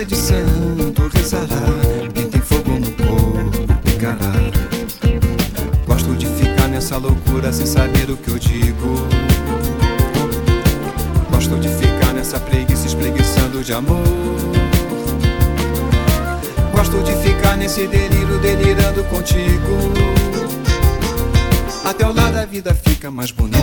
é de santo rezará. Quem tem fogo no corpo pegará. Gosto de ficar nessa loucura sem saber o que eu digo. Gosto de ficar nessa preguiça espreguiçando de amor. Gosto de ficar nesse delírio delirando contigo. Até o lado a vida fica mais bonita.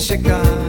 chegar.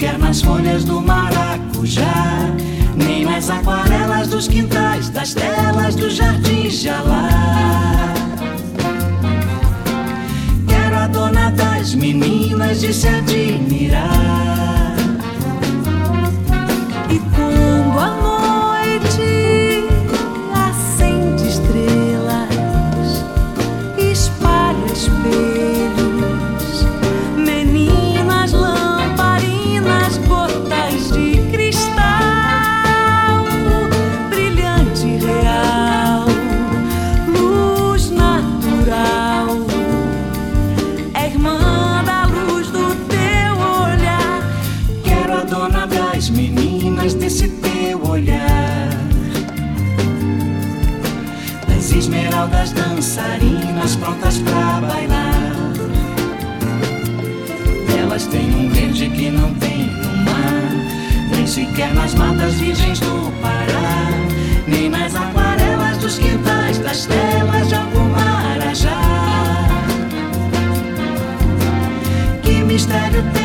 quer nas folhas do maracujá, nem nas aquarelas dos quintais, das telas do jardim jalá. Quero a dona das meninas de se admirar. prontas pra bailar. Elas têm um verde que não tem no mar, nem sequer nas matas virgens do Pará, nem nas aquarelas dos quintais das telas de algum marajá. Que mistério tem?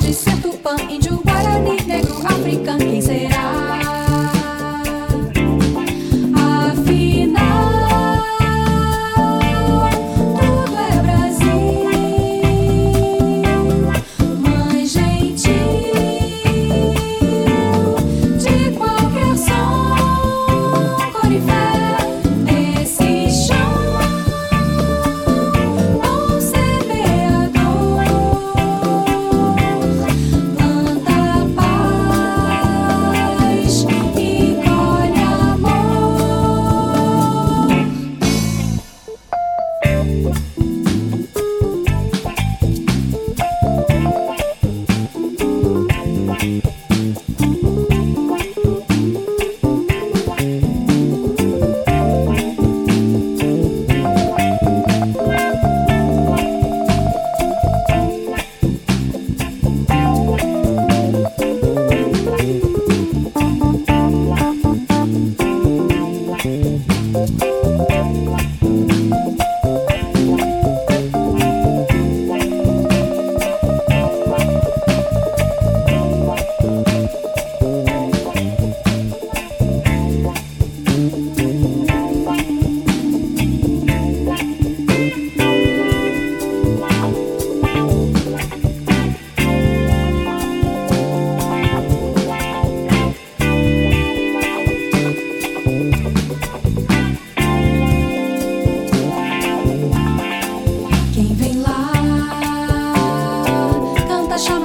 Pode ser tupã, índio, guarani, negro, africano, quem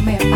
mẹ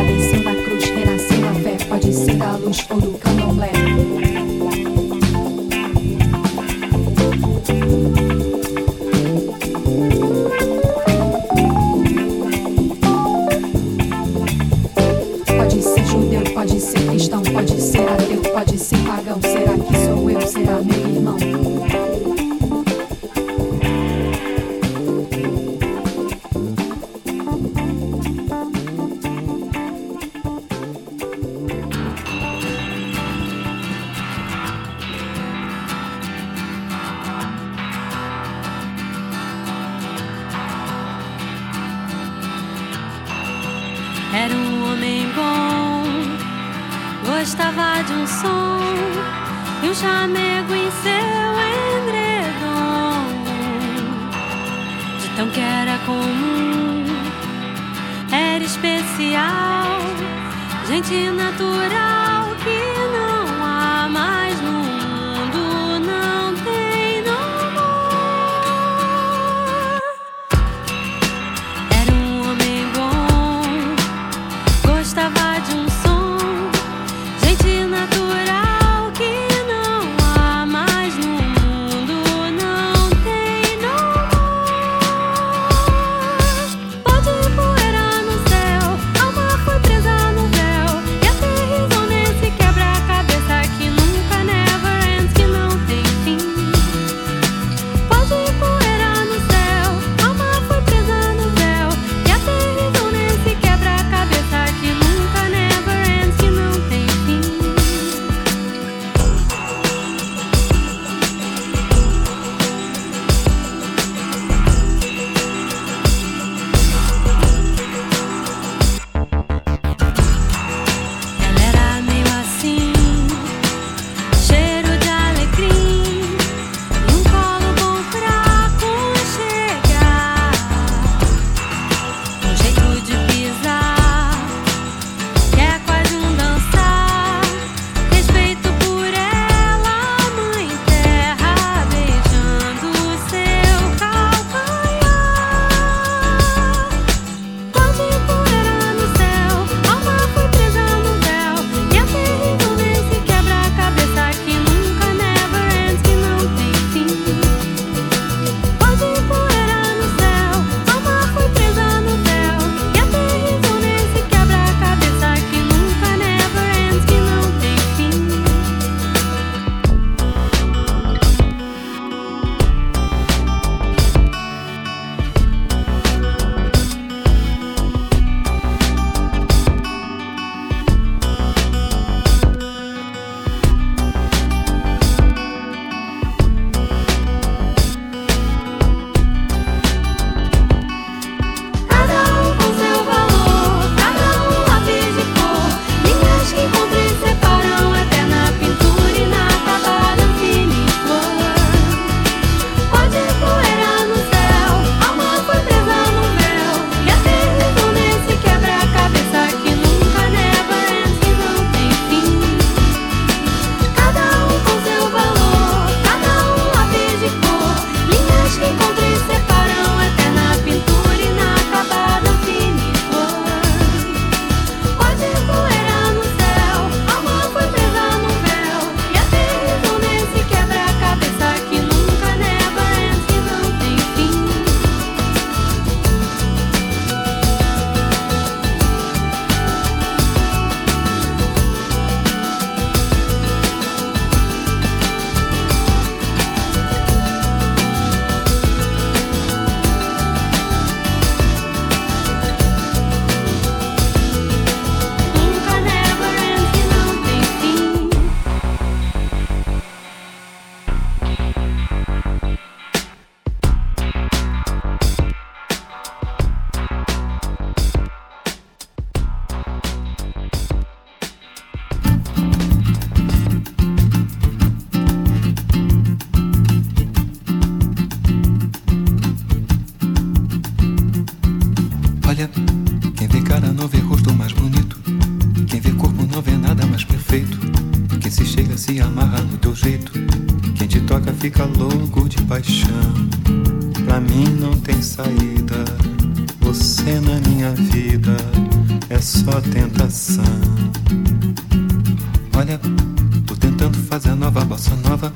nova.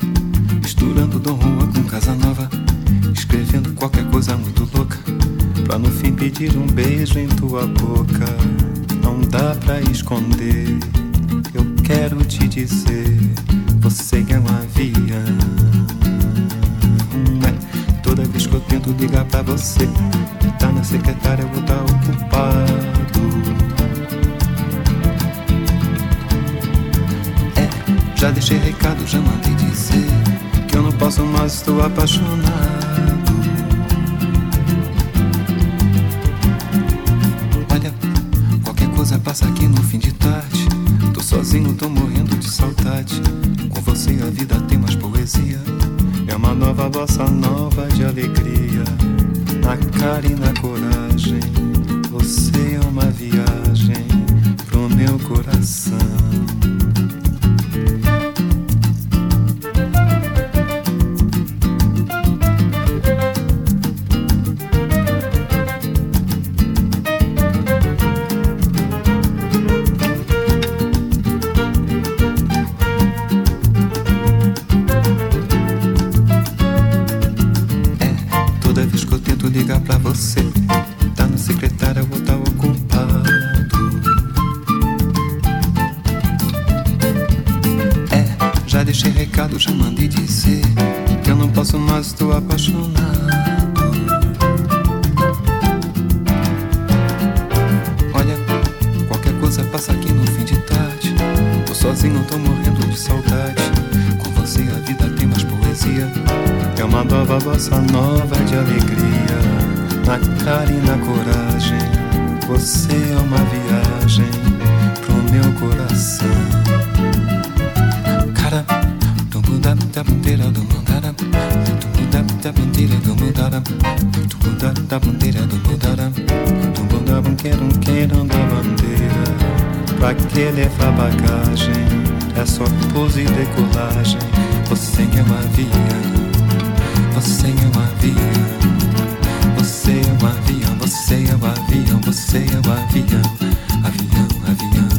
Misturando Dom Juan com Casa Nova. Escrevendo qualquer coisa muito louca. Pra no fim pedir um beijo em tua boca. Não dá pra esconder. Eu quero te dizer. Você é um avião. É, toda vez que eu tento ligar pra você, tá na secretária, eu vou tá ocupado. Já deixei recado, já mandei dizer que eu não posso mais, estou apaixonado. Olha, qualquer coisa passa aqui no fim de tarde. Tô sozinho, tô morrendo de saudade. Com você a vida tem mais poesia. É uma nova bossa nova de alegria. Na cara e na coragem. Você é É uma nova bossa nova de alegria. Na cara e na coragem. Você é uma viagem pro meu coração. Cara, tumbu da da bandeira do mandara. Tumbu da da bandeira do mandara. Tumbu da da bandeira do mandara. Tumbu da banqueira, um queirão da bandeira. Pra que levar bagagem? É só pose e decolagem. Você é um avião. Você é um avião. Você é um avião. Você é um avião. Você é um avião. Avião, avião, avião.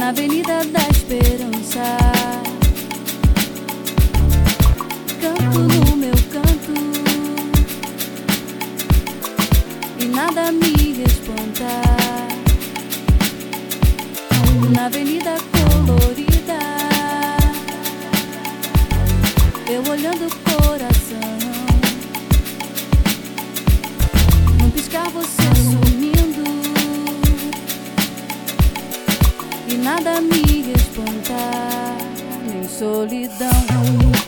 na Avenida da Esperança. Canto no meu canto e nada me espanta. Na Avenida Colorida, eu olhando o coração. não piscar você sorriu. nada me espantar, nem solidão.